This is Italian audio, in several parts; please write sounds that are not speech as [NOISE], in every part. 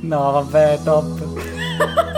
No, vabbè, top. [LAUGHS]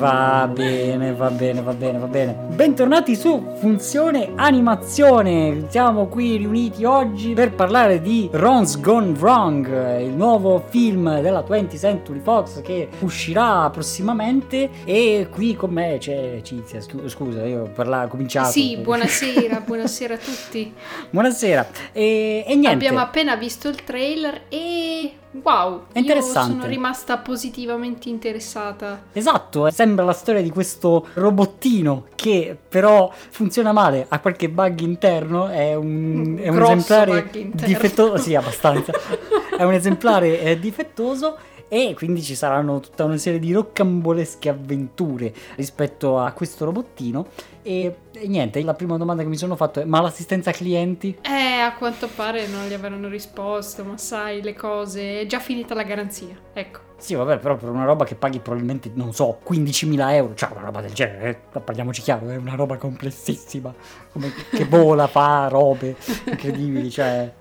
Va bene, va bene, va bene, va bene. Bentornati su Funzione Animazione. Siamo qui riuniti oggi per parlare di Ron's Gone Wrong, il nuovo film della 20th Century Fox che uscirà prossimamente. E qui con me c'è Cinzia. Scusa, io ho parlato, cominciato. Sì, buonasera, buonasera a tutti. [LAUGHS] Buonasera. E, e niente. Abbiamo appena visto il trailer e Wow, è interessante. Io sono rimasta positivamente interessata. Esatto, eh, sembra la storia di questo robottino che però funziona male, ha qualche bug interno, è un, è un esemplare difettoso, sì, abbastanza. [LAUGHS] è un esemplare eh, difettoso e quindi ci saranno tutta una serie di roccambolesche avventure rispetto a questo robottino e, e, niente, la prima domanda che mi sono fatto è ma l'assistenza clienti? Eh, a quanto pare non gli avranno risposto, ma sai, le cose, è già finita la garanzia, ecco. Sì, vabbè, però per una roba che paghi probabilmente, non so, 15.000 euro, cioè una roba del genere, eh, parliamoci chiaro, è una roba complessissima, come, che vola, fa robe incredibili, cioè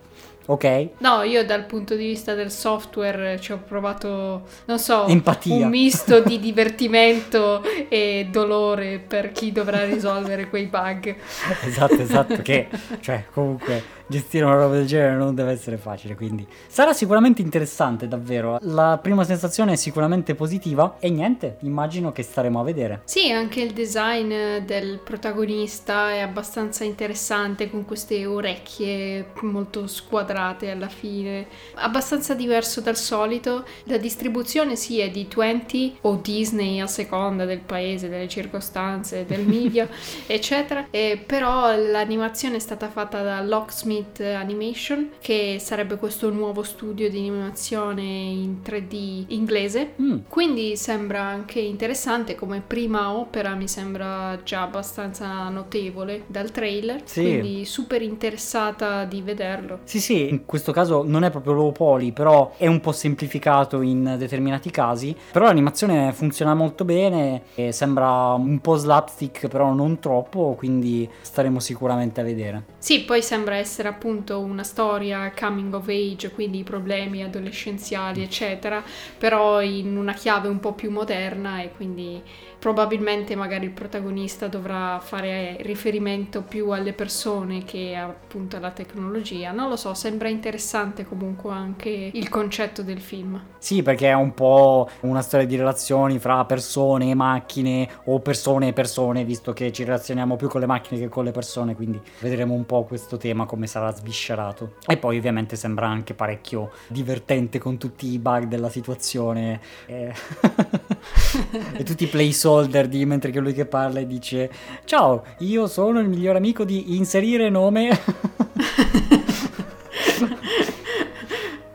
ok? No, io dal punto di vista del software ci ho provato, non so, Empatia. un misto di divertimento e dolore per chi dovrà risolvere quei bug. [LAUGHS] esatto, esatto, che cioè comunque gestire una roba del genere non deve essere facile, quindi sarà sicuramente interessante davvero. La prima sensazione è sicuramente positiva e niente, immagino che staremo a vedere. Sì, anche il design del protagonista è abbastanza interessante con queste orecchie molto squadrate alla fine, abbastanza diverso dal solito. La distribuzione sì è di 20 o Disney a seconda del paese, delle circostanze, del media, [LAUGHS] eccetera, e però l'animazione è stata fatta da Locksmith Infinite Animation, che sarebbe questo nuovo studio di animazione in 3D inglese. Mm. Quindi sembra anche interessante come prima opera, mi sembra già abbastanza notevole dal trailer. Sì. Quindi super interessata di vederlo. Sì, sì, in questo caso non è proprio low poly, però è un po' semplificato in determinati casi. Però l'animazione funziona molto bene e sembra un po' slapstick, però non troppo, quindi staremo sicuramente a vedere. Sì, poi sembra essere appunto una storia coming of age, quindi problemi adolescenziali, eccetera, però in una chiave un po' più moderna e quindi probabilmente magari il protagonista dovrà fare riferimento più alle persone che appunto alla tecnologia. Non lo so, sembra interessante comunque anche il concetto del film. Sì, perché è un po' una storia di relazioni fra persone e macchine o persone e persone, visto che ci relazioniamo più con le macchine che con le persone, quindi vedremo un po' questo tema come sarà sviscerato. E poi ovviamente sembra anche parecchio divertente con tutti i bug della situazione e, [LAUGHS] e tutti i placeholder placeholder di mentre che lui che parla e dice ciao, io sono il miglior amico di inserire nome. [LAUGHS]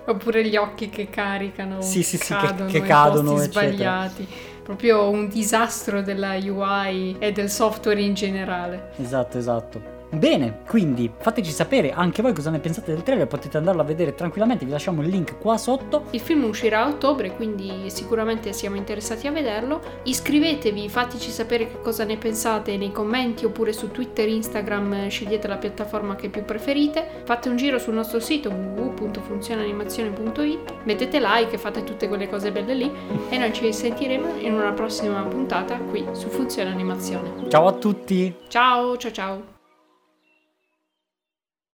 Oppure gli occhi che caricano, sì, sì, sì, cadono, che, che cadono sbagliati. Proprio un disastro della UI e del software in generale. Esatto, esatto. Bene, quindi fateci sapere anche voi cosa ne pensate del trailer, potete andarlo a vedere tranquillamente, vi lasciamo il link qua sotto. Il film uscirà a ottobre, quindi sicuramente siamo interessati a vederlo. Iscrivetevi, fateci sapere che cosa ne pensate nei commenti oppure su Twitter, Instagram, scegliete la piattaforma che più preferite. Fate un giro sul nostro sito www.funzionanimazione.it, mettete like, fate tutte quelle cose belle lì e noi ci sentiremo in una prossima puntata qui su Funzione Animazione. Ciao a tutti! Ciao, ciao ciao!